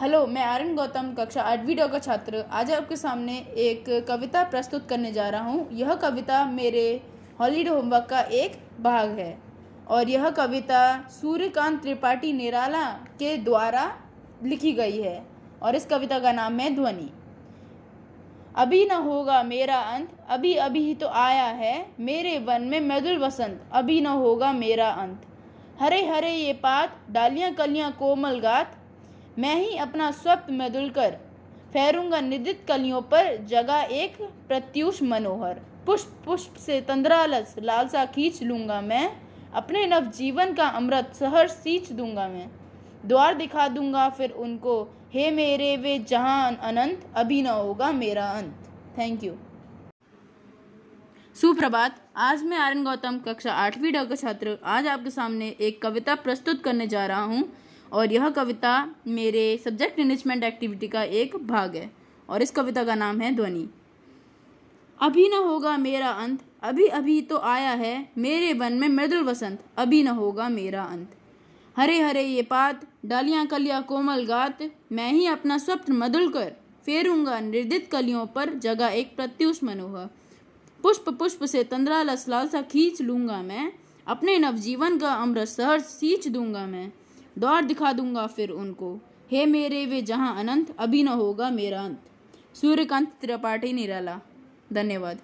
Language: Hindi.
हेलो, मैं आर्यन गौतम, कक्षा आठवीं डॉ का छात्र। आज आपके सामने एक कविता प्रस्तुत करने जा रहा हूँ। यह कविता मेरे हॉलीडे होमवर्क का एक भाग है और यह कविता सूर्यकांत त्रिपाठी निराला के द्वारा लिखी गई है और इस कविता का नाम है ध्वनि। अभी न होगा मेरा अंत, अभी अभी ही तो आया है मेरे वन में मृदुल वसंत, अभी न होगा मेरा अंत। हरे हरे ये पात, डालियाँ कलियाँ कोमल गात मैं ही अपना स्वप्न में दुलकर फेरूँगा निदित कलियों पर जगा एक प्रत्युष मनोहर। पुष्प पुष्प से तंद्रालस लालसा खींच लूँगा मैं। अपने नव जीवन का अमृत सहर सींच दूँगा मैं। द्वार दिखा दूँगा फिर उनको। हे मेरे, वे जहाँ अनंत, अभी न होगा मेरा अंत। थैंक यू सुप्रभात। आज मैं आर्यन गौतम, कक्षा आठवीं डॉ. का छात्र, आज आपके सामने एक कविता प्रस्तुत करने जा रहा हूँ। और यह कविता मेरे सब्जेक्ट मैनेजमेंट एक्टिविटी का एक भाग है, और इस कविता का नाम है ध्वनि। अभी न होगा मेरा अंत, अभी अभी तो आया है मेरे वन में मृदुल वसंत, अभी न होगा मेरा अंत। हरे हरे ये पात, डालियाँ कलिया कोमल गात, मैं ही अपना स्वप्न मधुल कर फेरूँगा निर्दित कलियों पर जगह एक प्रत्युष मनोहर। पुष्प पुष्प से तंद्रा लसलाल सा खींच लूँगा मैं, अपने नवजीवन का अमृत सहर सींच दूँगा मैं। द्वार दिखा दूँगा फिर उनको। हे मेरे, वे जहाँ अनंत, अभी न होगा मेरा अंत। सूर्यकांत त्रिपाठी निराला। धन्यवाद।